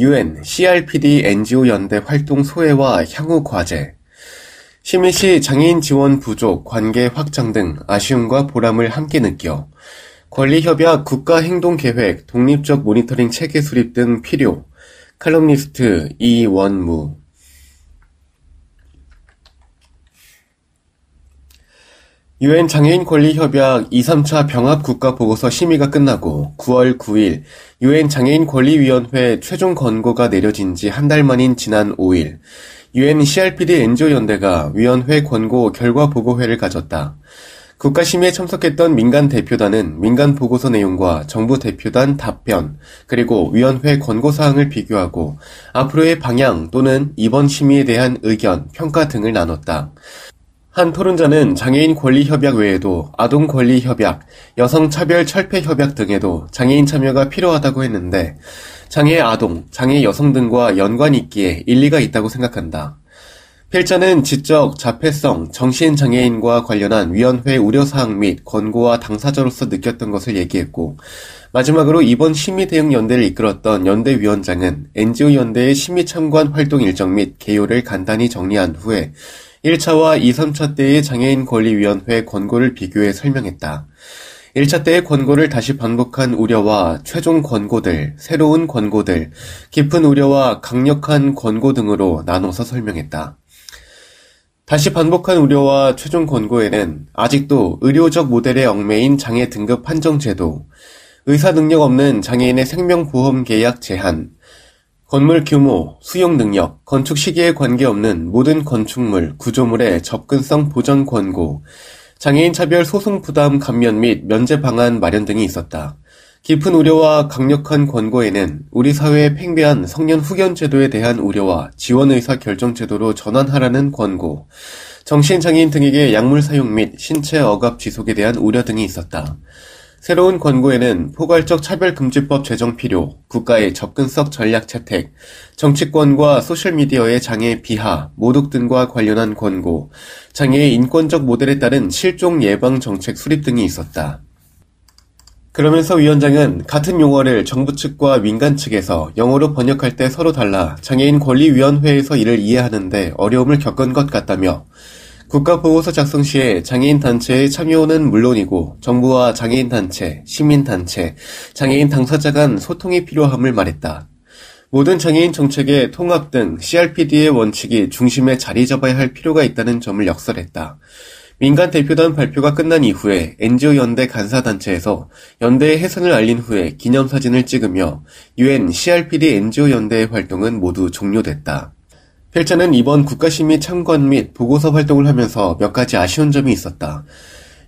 UN, CRPD NGO 연대 활동 소외와 향후 과제, 시민시 장애인 지원 부족, 관계 확장 등 아쉬움과 보람을 함께 느껴 권리협약 국가행동계획, 독립적 모니터링 체계 수립 등 필요. 칼럼니스트 이원무 유엔 장애인 권리 협약 2, 3차 병합 국가 보고서 심의가 끝나고 9월 9일 유엔 장애인 권리 위원회 최종 권고가 내려진 지 한 달 만인 지난 5일 유엔 CRPD NGO 연대가 위원회 권고 결과 보고회를 가졌다. 국가 심의에 참석했던 민간 대표단은 민간 보고서 내용과 정부 대표단 답변, 그리고 위원회 권고 사항을 비교하고 앞으로의 방향 또는 이번 심의에 대한 의견, 평가 등을 나눴다. 한 토론자는 장애인 권리 협약 외에도 아동 권리 협약, 여성 차별 철폐 협약 등에도 장애인 참여가 필요하다고 했는데 장애 아동, 장애 여성 등과 연관이 있기에 일리가 있다고 생각한다. 필자는 지적, 자폐성, 정신장애인과 관련한 위원회 우려사항 및 권고와 당사자로서 느꼈던 것을 얘기했고 마지막으로 이번 심의대응연대를 이끌었던 연대위원장은 NGO 연대의 심의 참관 활동 일정 및 개요를 간단히 정리한 후에 1차와 2, 3차 때의 장애인 권리위원회 권고를 비교해 설명했다. 1차 때의 권고를 다시 반복한 우려와 최종 권고들, 새로운 권고들, 깊은 우려와 강력한 권고 등으로 나눠서 설명했다. 다시 반복한 우려와 최종 권고에는 아직도 의료적 모델에 얽매인 장애 등급 판정 제도, 의사 능력 없는 장애인의 생명보험 계약 제한, 건물 규모, 수용 능력, 건축 시기에 관계없는 모든 건축물, 구조물의 접근성 보전 권고, 장애인 차별 소송 부담 감면 및 면제 방안 마련 등이 있었다. 깊은 우려와 강력한 권고에는 우리 사회의 팽배한 성년 후견 제도에 대한 우려와 지원 의사 결정 제도로 전환하라는 권고, 정신장애인 등에게 약물 사용 및 신체 억압 지속에 대한 우려 등이 있었다. 새로운 권고에는 포괄적 차별금지법 제정 필요, 국가의 접근성 전략 채택, 정치권과 소셜미디어의 장애 비하, 모독 등과 관련한 권고, 장애의 인권적 모델에 따른 실종 예방 정책 수립 등이 있었다. 그러면서 위원장은 같은 용어를 정부 측과 민간 측에서 영어로 번역할 때 서로 달라 장애인 권리위원회에서 이를 이해하는데 어려움을 겪은 것 같다며 국가보고서 작성 시에 장애인 단체의 참여는 물론이고 정부와 장애인 단체, 시민 단체, 장애인 당사자 간 소통이 필요함을 말했다. 모든 장애인 정책의 통합 등 CRPD의 원칙이 중심에 자리 잡아야 할 필요가 있다는 점을 역설했다. 민간 대표단 발표가 끝난 이후에 NGO 연대 간사단체에서 연대의 해산을 알린 후에 기념사진을 찍으며 UN CRPD NGO 연대의 활동은 모두 종료됐다. 필자는 이번 국가심의 참관 및 보고서 활동을 하면서 몇 가지 아쉬운 점이 있었다.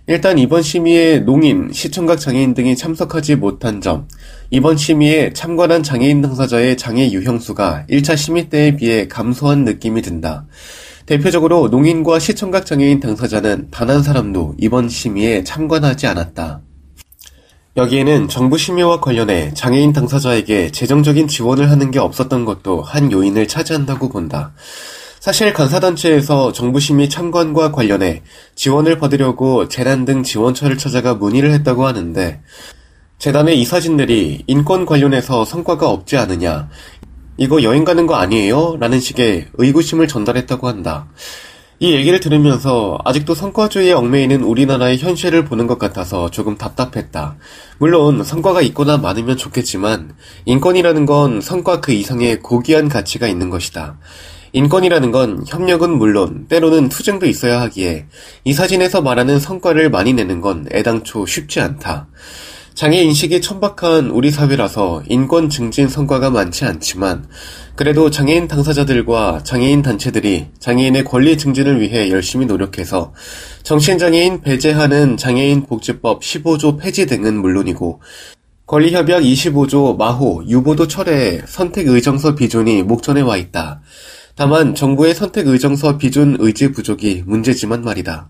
일단 이번 심의에 농인, 시청각 장애인 등이 참석하지 못한 점, 이번 심의에 참관한 장애인 당사자의 장애 유형수가 1차 심의 때에 비해 감소한 느낌이 든다. 대표적으로 농인과 시청각 장애인 당사자는 단 한 사람도 이번 심의에 참관하지 않았다. 여기에는 정부 심의와 관련해 장애인 당사자에게 재정적인 지원을 하는 게 없었던 것도 한 요인을 차지한다고 본다. 사실 간사단체에서 정부 심의 참관과 관련해 지원을 받으려고 재단 등 지원처를 찾아가 문의를 했다고 하는데 재단의 이사진들이 인권 관련해서 성과가 없지 않으냐 이거 여행 가는 거 아니에요? 라는 식의 의구심을 전달했다고 한다. 이 얘기를 들으면서 아직도 성과주의에 얽매이는 우리나라의 현실을 보는 것 같아서 조금 답답했다. 물론 성과가 있거나 많으면 좋겠지만 인권이라는 건 성과 그 이상의 고귀한 가치가 있는 것이다. 인권이라는 건 협력은 물론 때로는 투쟁도 있어야 하기에 이 사진에서 말하는 성과를 많이 내는 건 애당초 쉽지 않다. 장애 인식이 천박한 우리 사회라서 인권 증진 성과가 많지 않지만 그래도 장애인 당사자들과 장애인 단체들이 장애인의 권리 증진을 위해 열심히 노력해서 정신장애인 배제하는 장애인 복지법 15조 폐지 등은 물론이고 권리협약 25조 마호 유보도 철회 선택 의정서 비준이 목전에 와 있다. 다만 정부의 선택 의정서 비준 의지 부족이 문제지만 말이다.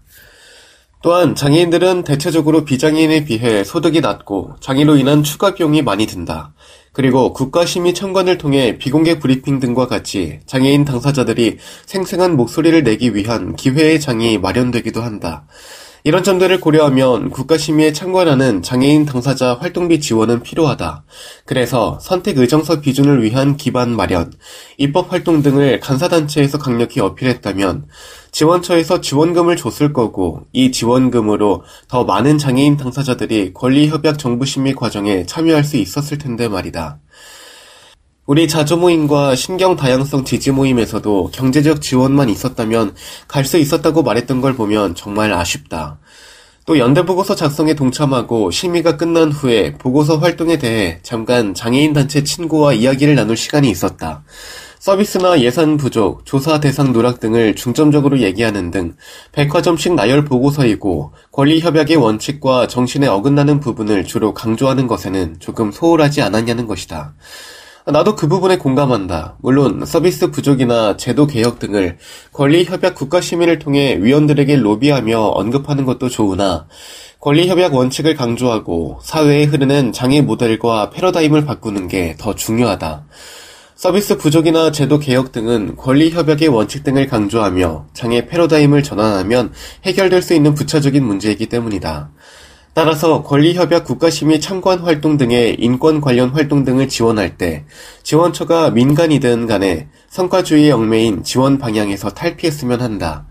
또한 장애인들은 대체적으로 비장애인에 비해 소득이 낮고 장애로 인한 추가 비용이 많이 든다. 그리고 국가심의 청관을 통해 비공개 브리핑 등과 같이 장애인 당사자들이 생생한 목소리를 내기 위한 기회의 장이 마련되기도 한다. 이런 점들을 고려하면 국가심의에 참관하는 장애인 당사자 활동비 지원은 필요하다. 그래서 선택 의정서 비준을 위한 기반 마련, 입법 활동 등을 간사단체에서 강력히 어필했다면 지원처에서 지원금을 줬을 거고 이 지원금으로 더 많은 장애인 당사자들이 권리협약 정부심의 과정에 참여할 수 있었을 텐데 말이다. 우리 자조 모임과 신경 다양성 지지 모임에서도 경제적 지원만 있었다면 갈 수 있었다고 말했던 걸 보면 정말 아쉽다. 또 연대 보고서 작성에 동참하고 심의가 끝난 후에 보고서 활동에 대해 잠깐 장애인 단체 친구와 이야기를 나눌 시간이 있었다. 서비스나 예산 부족, 조사 대상 누락 등을 중점적으로 얘기하는 등 백화점식 나열 보고서이고 권리협약의 원칙과 정신에 어긋나는 부분을 주로 강조하는 것에는 조금 소홀하지 않았냐는 것이다. 나도 그 부분에 공감한다. 물론 서비스 부족이나 제도 개혁 등을 권리협약 국가시민을 통해 위원들에게 로비하며 언급하는 것도 좋으나 권리협약 원칙을 강조하고 사회에 흐르는 장애 모델과 패러다임을 바꾸는 게 더 중요하다. 서비스 부족이나 제도 개혁 등은 권리협약의 원칙 등을 강조하며 장애 패러다임을 전환하면 해결될 수 있는 부차적인 문제이기 때문이다. 따라서 권리협약 국가심의 참관 활동 등의 인권 관련 활동 등을 지원할 때 지원처가 민간이든 간에 성과주의의 얽매인 지원 방향에서 탈피했으면 한다.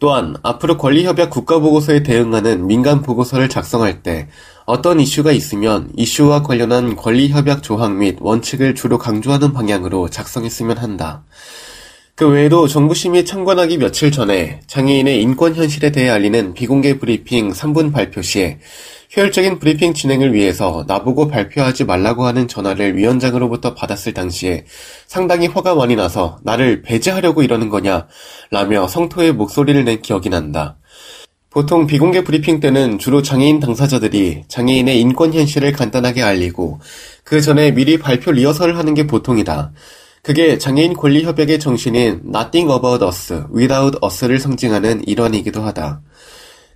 또한 앞으로 권리협약 국가보고서에 대응하는 민간 보고서를 작성할 때 어떤 이슈가 있으면 이슈와 관련한 권리협약 조항 및 원칙을 주로 강조하는 방향으로 작성했으면 한다. 그 외에도 정부심의 참관하기 며칠 전에 장애인의 인권 현실에 대해 알리는 비공개 브리핑 3분 발표 시에 효율적인 브리핑 진행을 위해서 나보고 발표하지 말라고 하는 전화를 위원장으로부터 받았을 당시에 상당히 화가 많이 나서 나를 배제하려고 이러는 거냐 라며 성토의 목소리를 낸 기억이 난다. 보통 비공개 브리핑 때는 주로 장애인 당사자들이 장애인의 인권 현실을 간단하게 알리고 그 전에 미리 발표 리허설을 하는 게 보통이다. 그게 장애인 권리협약의 정신인 Nothing About Us, Without Us를 상징하는 일환이기도 하다.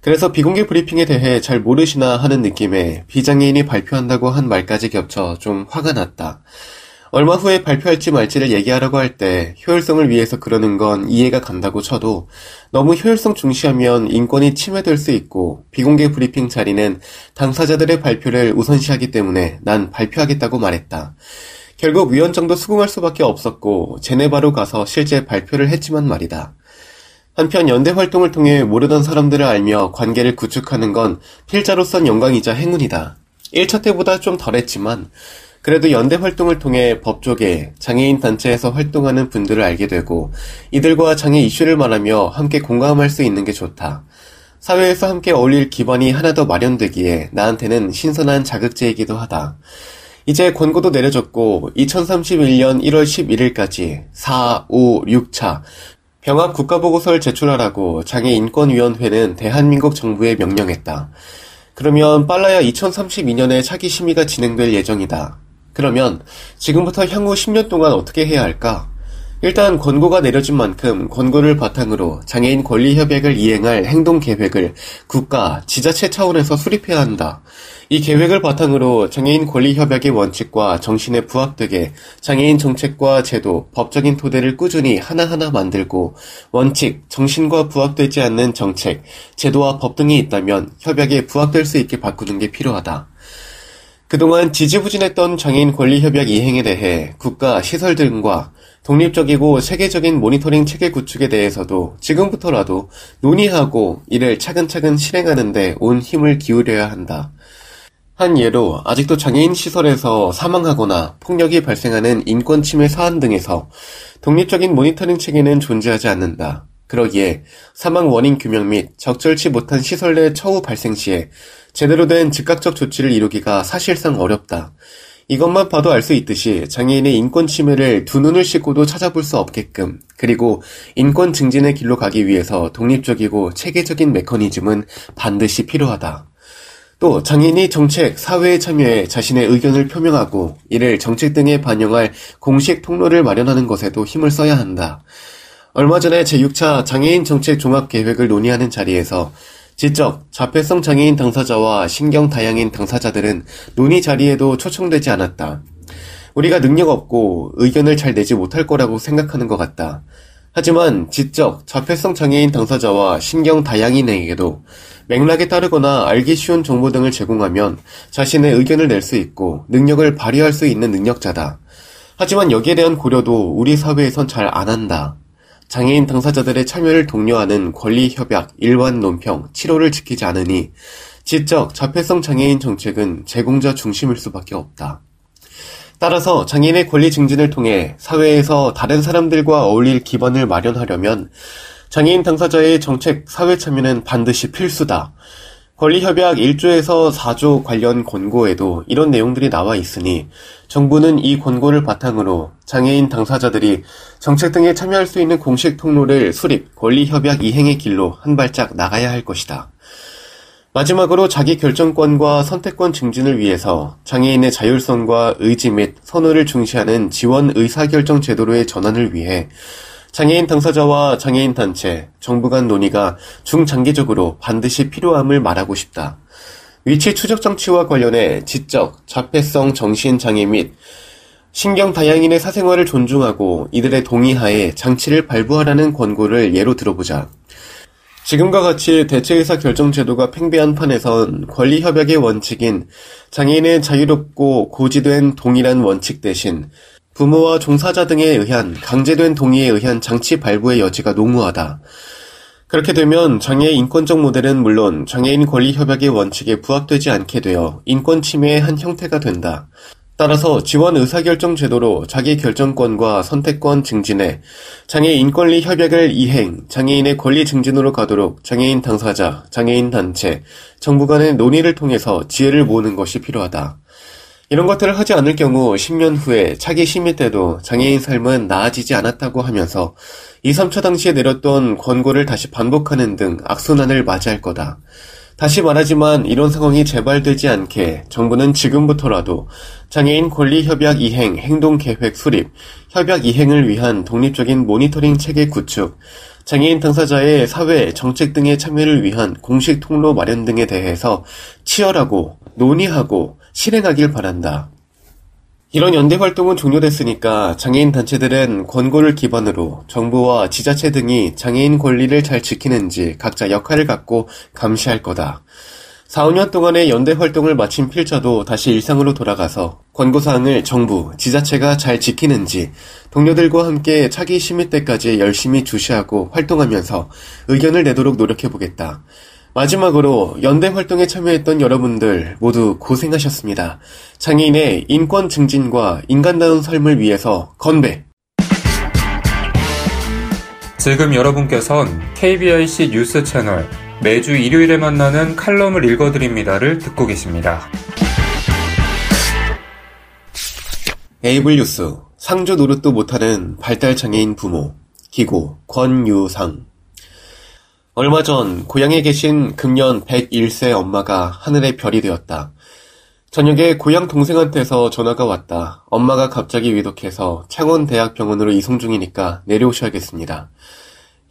그래서 비공개 브리핑에 대해 잘 모르시나 하는 느낌에 비장애인이 발표한다고 한 말까지 겹쳐 좀 화가 났다. 얼마 후에 발표할지 말지를 얘기하라고 할 때 효율성을 위해서 그러는 건 이해가 간다고 쳐도 너무 효율성 중시하면 인권이 침해될 수 있고 비공개 브리핑 자리는 당사자들의 발표를 우선시하기 때문에 난 발표하겠다고 말했다. 결국 위원장도 수긍할 수밖에 없었고 제네바로 가서 실제 발표를 했지만 말이다. 한편 연대 활동을 통해 모르던 사람들을 알며 관계를 구축하는 건 필자로선 영광이자 행운이다. 1차 때보다 좀 덜했지만 그래도 연대 활동을 통해 법조계, 장애인 단체에서 활동하는 분들을 알게 되고 이들과 장애 이슈를 말하며 함께 공감할 수 있는 게 좋다. 사회에서 함께 어울릴 기반이 하나 더 마련되기에 나한테는 신선한 자극제이기도 하다. 이제 권고도 내려졌고 2031년 1월 11일까지 4, 5, 6차 병합 국가보고서를 제출하라고 장애인권위원회는 대한민국 정부에 명령했다. 그러면 빨라야 2032년에 차기 심의가 진행될 예정이다. 그러면 지금부터 향후 10년 동안 어떻게 해야 할까? 일단 권고가 내려진 만큼 권고를 바탕으로 장애인 권리협약을 이행할 행동계획을 국가, 지자체 차원에서 수립해야 한다. 이 계획을 바탕으로 장애인 권리협약의 원칙과 정신에 부합되게 장애인 정책과 제도, 법적인 토대를 꾸준히 하나하나 만들고 원칙, 정신과 부합되지 않는 정책, 제도와 법 등이 있다면 협약에 부합될 수 있게 바꾸는 게 필요하다. 그동안 지지부진했던 장애인 권리협약 이행에 대해 국가, 시설 등과 독립적이고 세계적인 모니터링 체계 구축에 대해서도 지금부터라도 논의하고 이를 차근차근 실행하는데 온 힘을 기울여야 한다. 한 예로 아직도 장애인 시설에서 사망하거나 폭력이 발생하는 인권 침해 사안 등에서 독립적인 모니터링 체계는 존재하지 않는다. 그러기에 사망 원인 규명 및 적절치 못한 시설 내 처우 발생 시에 제대로 된 즉각적 조치를 이루기가 사실상 어렵다. 이것만 봐도 알 수 있듯이 장애인의 인권 침해를 두 눈을 씻고도 찾아볼 수 없게끔 그리고 인권 증진의 길로 가기 위해서 독립적이고 체계적인 메커니즘은 반드시 필요하다. 또 장애인이 정책, 사회에 참여해 자신의 의견을 표명하고 이를 정책 등에 반영할 공식 통로를 마련하는 것에도 힘을 써야 한다. 얼마 전에 제6차 장애인 정책 종합 계획을 논의하는 자리에서 지적, 자폐성 장애인 당사자와 신경 다양인 당사자들은 논의 자리에도 초청되지 않았다. 우리가 능력 없고 의견을 잘 내지 못할 거라고 생각하는 것 같다. 하지만 지적, 자폐성 장애인 당사자와 신경 다양인에게도 맥락에 따르거나 알기 쉬운 정보 등을 제공하면 자신의 의견을 낼 수 있고 능력을 발휘할 수 있는 능력자다. 하지만 여기에 대한 고려도 우리 사회에선 잘 안 한다. 장애인 당사자들의 참여를 독려하는 권리협약, 일반 논평, 치료를 지키지 않으니 지적, 자폐성 장애인 정책은 제공자 중심일 수밖에 없다. 따라서 장애인의 권리 증진을 통해 사회에서 다른 사람들과 어울릴 기반을 마련하려면 장애인 당사자의 정책 사회 참여는 반드시 필수다. 권리협약 1조에서 4조 관련 권고에도 이런 내용들이 나와 있으니 정부는 이 권고를 바탕으로 장애인 당사자들이 정책 등에 참여할 수 있는 공식 통로를 수립, 권리협약 이행의 길로 한 발짝 나가야 할 것이다. 마지막으로 자기 결정권과 선택권 증진을 위해서 장애인의 자율성과 의지 및 선호를 중시하는 지원 의사결정 제도로의 전환을 위해 장애인 당사자와 장애인 단체, 정부 간 논의가 중장기적으로 반드시 필요함을 말하고 싶다. 위치 추적 장치와 관련해 지적, 자폐성 정신 장애 및 신경 다양인의 사생활을 존중하고 이들의 동의하에 장치를 발부하라는 권고를 예로 들어보자. 지금과 같이 대체의사 결정 제도가 팽배한 판에선 권리협약의 원칙인 장애인의 자유롭고 고지된 동일한 원칙 대신 부모와 종사자 등에 의한 강제된 동의에 의한 장치 발부의 여지가 농후하다. 그렇게 되면 장애의 인권적 모델은 물론 장애인 권리 협약의 원칙에 부합되지 않게 되어 인권 침해의 한 형태가 된다. 따라서 지원 의사결정 제도로 자기 결정권과 선택권 증진에 장애 인 권리 협약을 이행, 장애인의 권리 증진으로 가도록 장애인 당사자, 장애인 단체, 정부 간의 논의를 통해서 지혜를 모으는 것이 필요하다. 이런 것들을 하지 않을 경우 10년 후에 차기 심의 때도 장애인 삶은 나아지지 않았다고 하면서 2, 3차 당시에 내렸던 권고를 다시 반복하는 등 악순환을 맞이할 거다. 다시 말하지만 이런 상황이 재발되지 않게 정부는 지금부터라도 장애인 권리 협약 이행 행동 계획 수립, 협약 이행을 위한 독립적인 모니터링 체계 구축, 장애인 당사자의 사회, 정책 등의 참여를 위한 공식 통로 마련 등에 대해서 치열하고 논의하고 실행하길 바란다. 이런 연대 활동은 종료됐으니까 장애인 단체들은 권고를 기반으로 정부와 지자체 등이 장애인 권리를 잘 지키는지 각자 역할을 갖고 감시할 거다. 4, 5년 동안의 연대 활동을 마친 필자도 다시 일상으로 돌아가서 권고사항을 정부, 지자체가 잘 지키는지 동료들과 함께 차기 심의 때까지 열심히 주시하고 활동하면서 의견을 내도록 노력해보겠다. 마지막으로 연대 활동에 참여했던 여러분들 모두 고생하셨습니다. 장애인의 인권 증진과 인간다운 삶을 위해서 건배! 지금 여러분께선 KBIC 뉴스 채널 매주 일요일에 만나는 칼럼을 읽어드립니다를 듣고 계십니다. 에이블 뉴스 상주 노릇도 못하는 발달장애인 부모 기고 권유상 얼마 전 고향에 계신 금년 101세 엄마가 하늘의 별이 되었다. 저녁에 고향 동생한테서 전화가 왔다. 엄마가 갑자기 위독해서 창원대학병원으로 이송 중이니까 내려오셔야겠습니다.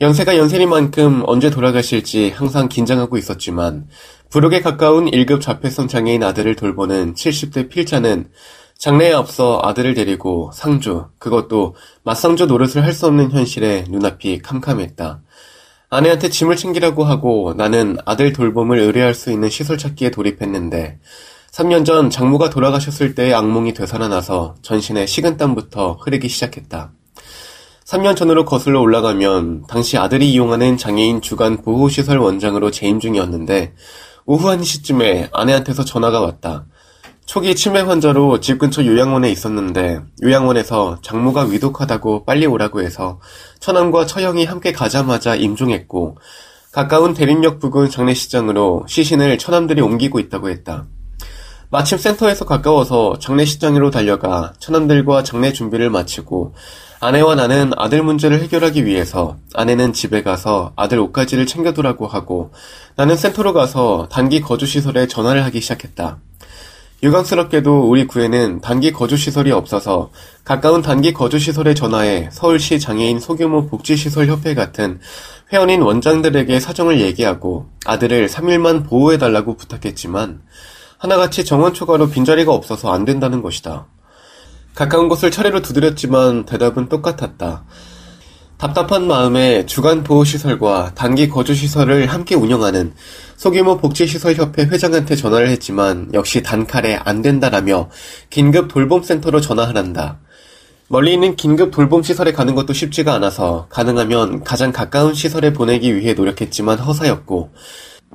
연세가 연세인 만큼 언제 돌아가실지 항상 긴장하고 있었지만 부록에 가까운 1급 자폐성 장애인 아들을 돌보는 70대 필자는 장래에 앞서 아들을 데리고 상주, 그것도 맞상주 노릇을 할 수 없는 현실에 눈앞이 캄캄했다. 아내한테 짐을 챙기라고 하고 나는 아들 돌봄을 의뢰할 수 있는 시설 찾기에 돌입했는데 3년 전 장모가 돌아가셨을 때의 악몽이 되살아나서 전신에 식은땀부터 흐르기 시작했다. 3년 전으로 거슬러 올라가면 당시 아들이 이용하는 장애인 주간 보호시설 원장으로 재임 중이었는데 오후 1시쯤에 아내한테서 전화가 왔다. 초기 치매 환자로 집 근처 요양원에 있었는데 요양원에서 장모가 위독하다고 빨리 오라고 해서 처남과 처형이 함께 가자마자 임종했고 가까운 대림역 부근 장례식장으로 시신을 처남들이 옮기고 있다고 했다. 마침 센터에서 가까워서 장례식장으로 달려가 처남들과 장례 준비를 마치고 아내와 나는 아들 문제를 해결하기 위해서 아내는 집에 가서 아들 옷가지를 챙겨두라고 하고 나는 센터로 가서 단기 거주시설에 전화를 하기 시작했다. 유감스럽게도 우리 구에는 단기 거주시설이 없어서 가까운 단기 거주시설에 전화해 서울시 장애인 소규모 복지시설 협회 같은 회원인 원장들에게 사정을 얘기하고 아들을 3일만 보호해달라고 부탁했지만 하나같이 정원 초과로 빈자리가 없어서 안 된다는 것이다. 가까운 곳을 차례로 두드렸지만 대답은 똑같았다. 답답한 마음에 주간 보호시설과 단기 거주시설을 함께 운영하는 소규모 복지시설협회 회장한테 전화를 했지만 역시 단칼에 안 된다라며 긴급 돌봄센터로 전화하란다. 멀리 있는 긴급 돌봄 시설에 가는 것도 쉽지가 않아서 가능하면 가장 가까운 시설에 보내기 위해 노력했지만 허사였고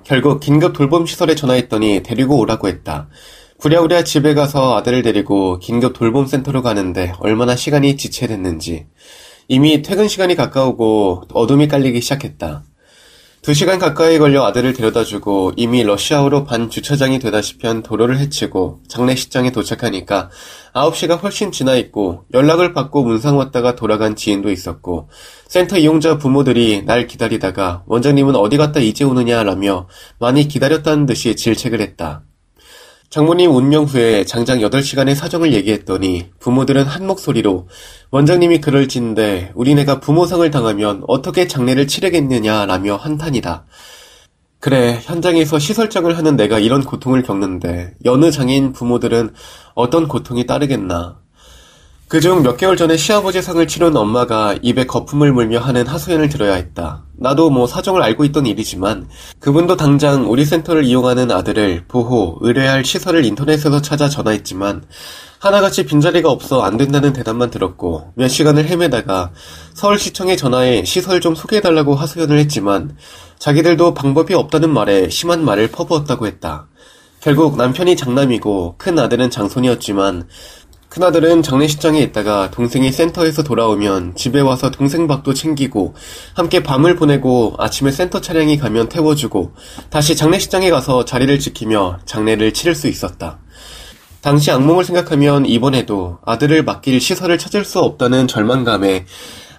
결국 긴급 돌봄 시설에 전화했더니 데리고 오라고 했다. 부랴부랴 집에 가서 아들을 데리고 긴급 돌봄 센터로 가는데 얼마나 시간이 지체됐는지 이미 퇴근 시간이 가까우고 어둠이 깔리기 시작했다. 두 시간 가까이 걸려 아들을 데려다 주고 이미 러시아우로 반 주차장이 되다시피 한 도로를 헤치고 장례식장에 도착하니까 9시가 훨씬 지나 있고 연락을 받고 문상 왔다가 돌아간 지인도 있었고 센터 이용자 부모들이 날 기다리다가 원장님은 어디 갔다 이제 오느냐라며 많이 기다렸다는 듯이 질책을 했다. 장모님 운명 후에 장장 8시간의 사정을 얘기했더니 부모들은 한 목소리로 원장님이 그럴 진데 우리네가 부모상을 당하면 어떻게 장례를 치르겠느냐라며 한탄이다. 그래, 현장에서 시설장을 하는 내가 이런 고통을 겪는데 여느 장애인 부모들은 어떤 고통이 따르겠나. 그중 몇 개월 전에 시아버지 상을 치른 엄마가 입에 거품을 물며 하는 하소연을 들어야 했다. 나도 뭐 사정을 알고 있던 일이지만 그분도 당장 우리 센터를 이용하는 아들을 보호, 의뢰할 시설을 인터넷에서 찾아 전화했지만 하나같이 빈자리가 없어 안 된다는 대답만 들었고 몇 시간을 헤매다가 서울시청에 전화해 시설 좀 소개해달라고 하소연을 했지만 자기들도 방법이 없다는 말에 심한 말을 퍼부었다고 했다. 결국 남편이 장남이고 큰 아들은 장손이었지만 큰아들은 장례식장에 있다가 동생이 센터에서 돌아오면 집에 와서 동생 밥도 챙기고 함께 밤을 보내고 아침에 센터 차량이 가면 태워주고 다시 장례식장에 가서 자리를 지키며 장례를 치를 수 있었다. 당시 악몽을 생각하면 이번에도 아들을 맡길 시설을 찾을 수 없다는 절망감에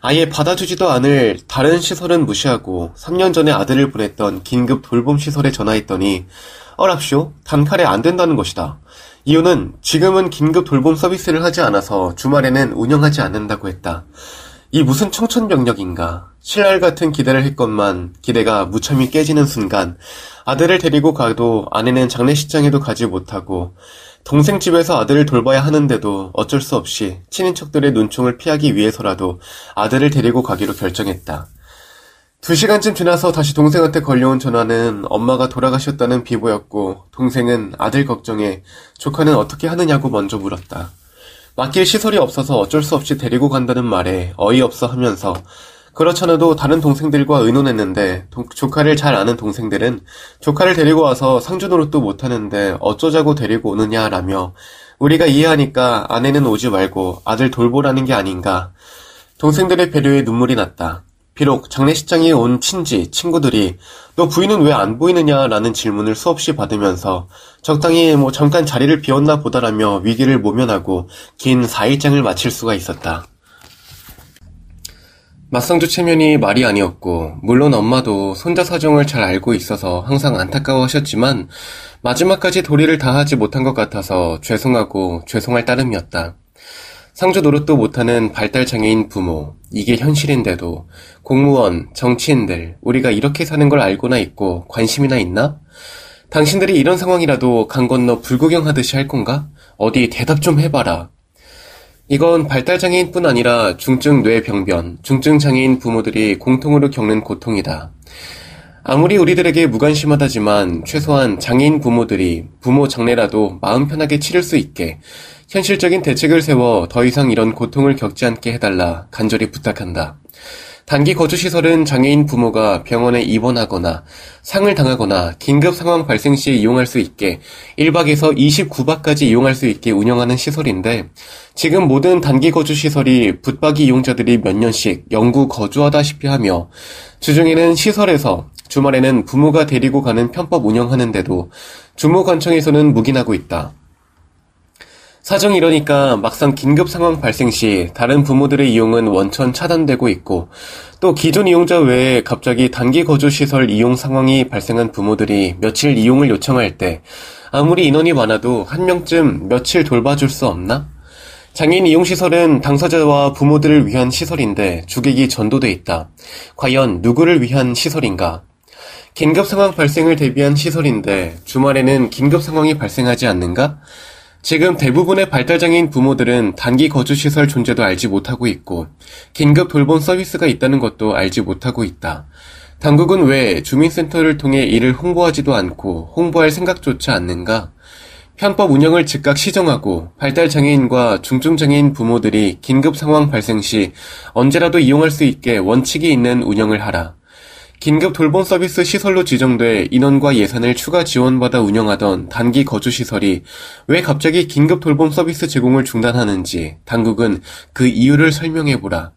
아예 받아주지도 않을 다른 시설은 무시하고 3년 전에 아들을 보냈던 긴급 돌봄 시설에 전화했더니 어랍쇼 단칼에 안 된다는 것이다. 이유는 지금은 긴급 돌봄 서비스를 하지 않아서 주말에는 운영하지 않는다고 했다. 이 무슨 청천벽력인가. 신랄 같은 기대를 했건만 기대가 무참히 깨지는 순간 아들을 데리고 가도 아내는 장례식장에도 가지 못하고 동생 집에서 아들을 돌봐야 하는데도 어쩔 수 없이 친인척들의 눈총을 피하기 위해서라도 아들을 데리고 가기로 결정했다. 두 시간쯤 지나서 다시 동생한테 걸려온 전화는 엄마가 돌아가셨다는 비보였고 동생은 아들 걱정에 조카는 어떻게 하느냐고 먼저 물었다. 맡길 시설이 없어서 어쩔 수 없이 데리고 간다는 말에 어이없어 하면서 그렇잖아도 다른 동생들과 의논했는데 도, 조카를 잘 아는 동생들은 조카를 데리고 와서 상주 노릇도 못하는데 어쩌자고 데리고 오느냐라며 우리가 이해하니까 아내는 오지 말고 아들 돌보라는 게 아닌가. 동생들의 배려에 눈물이 났다. 비록 장례식장에 온 친지, 친구들이 너 부인은 왜 안 보이느냐라는 질문을 수없이 받으면서 적당히 뭐 잠깐 자리를 비웠나 보다라며 위기를 모면하고 긴 4일장을 마칠 수가 있었다. 맞상주 체면이 말이 아니었고 물론 엄마도 손자 사정을 잘 알고 있어서 항상 안타까워 하셨지만 마지막까지 도리를 다하지 못한 것 같아서 죄송하고 죄송할 따름이었다. 상주 노릇도 못하는 발달 장애인 부모, 이게 현실인데도 공무원, 정치인들, 우리가 이렇게 사는 걸 알고나 있고 관심이나 있나? 당신들이 이런 상황이라도 강 건너 불구경하듯이 할 건가? 어디 대답 좀 해봐라. 이건 발달장애인뿐 아니라 중증 뇌병변, 중증장애인 부모들이 공통으로 겪는 고통이다. 아무리 우리들에게 무관심하다지만 최소한 장애인 부모들이 부모 장례라도 마음 편하게 치를 수 있게 현실적인 대책을 세워 더 이상 이런 고통을 겪지 않게 해달라 간절히 부탁한다. 단기 거주시설은 장애인 부모가 병원에 입원하거나 상을 당하거나 긴급 상황 발생 시에 이용할 수 있게 1박에서 29박까지 이용할 수 있게 운영하는 시설인데 지금 모든 단기 거주시설이 붙박이 이용자들이 몇 년씩 영구 거주하다시피 하며 주중에는 시설에서 주말에는 부모가 데리고 가는 편법 운영하는데도 주무관청에서는 묵인하고 있다. 사정이 이러니까 막상 긴급 상황 발생 시 다른 부모들의 이용은 원천 차단되고 있고 또 기존 이용자 외에 갑자기 단기 거주 시설 이용 상황이 발생한 부모들이 며칠 이용을 요청할 때 아무리 인원이 많아도 한 명쯤 며칠 돌봐줄 수 없나? 장애인 이용시설은 당사자와 부모들을 위한 시설인데 주객이 전도돼 있다. 과연 누구를 위한 시설인가? 긴급 상황 발생을 대비한 시설인데 주말에는 긴급 상황이 발생하지 않는가? 지금 대부분의 발달장애인 부모들은 단기 거주시설 존재도 알지 못하고 있고, 긴급 돌봄 서비스가 있다는 것도 알지 못하고 있다. 당국은 왜 주민센터를 통해 이를 홍보하지도 않고 홍보할 생각조차 않는가? 편법 운영을 즉각 시정하고 발달장애인과 중증장애인 부모들이 긴급 상황 발생 시 언제라도 이용할 수 있게 원칙이 있는 운영을 하라. 긴급 돌봄 서비스 시설로 지정돼 인원과 예산을 추가 지원받아 운영하던 단기 거주 시설이 왜 갑자기 긴급 돌봄 서비스 제공을 중단하는지 당국은 그 이유를 설명해보라.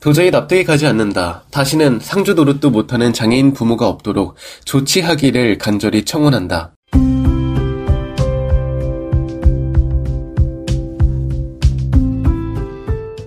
도저히 납득이 가지 않는다. 다시는 상주 노릇도 못하는 장애인 부모가 없도록 조치하기를 간절히 청원한다.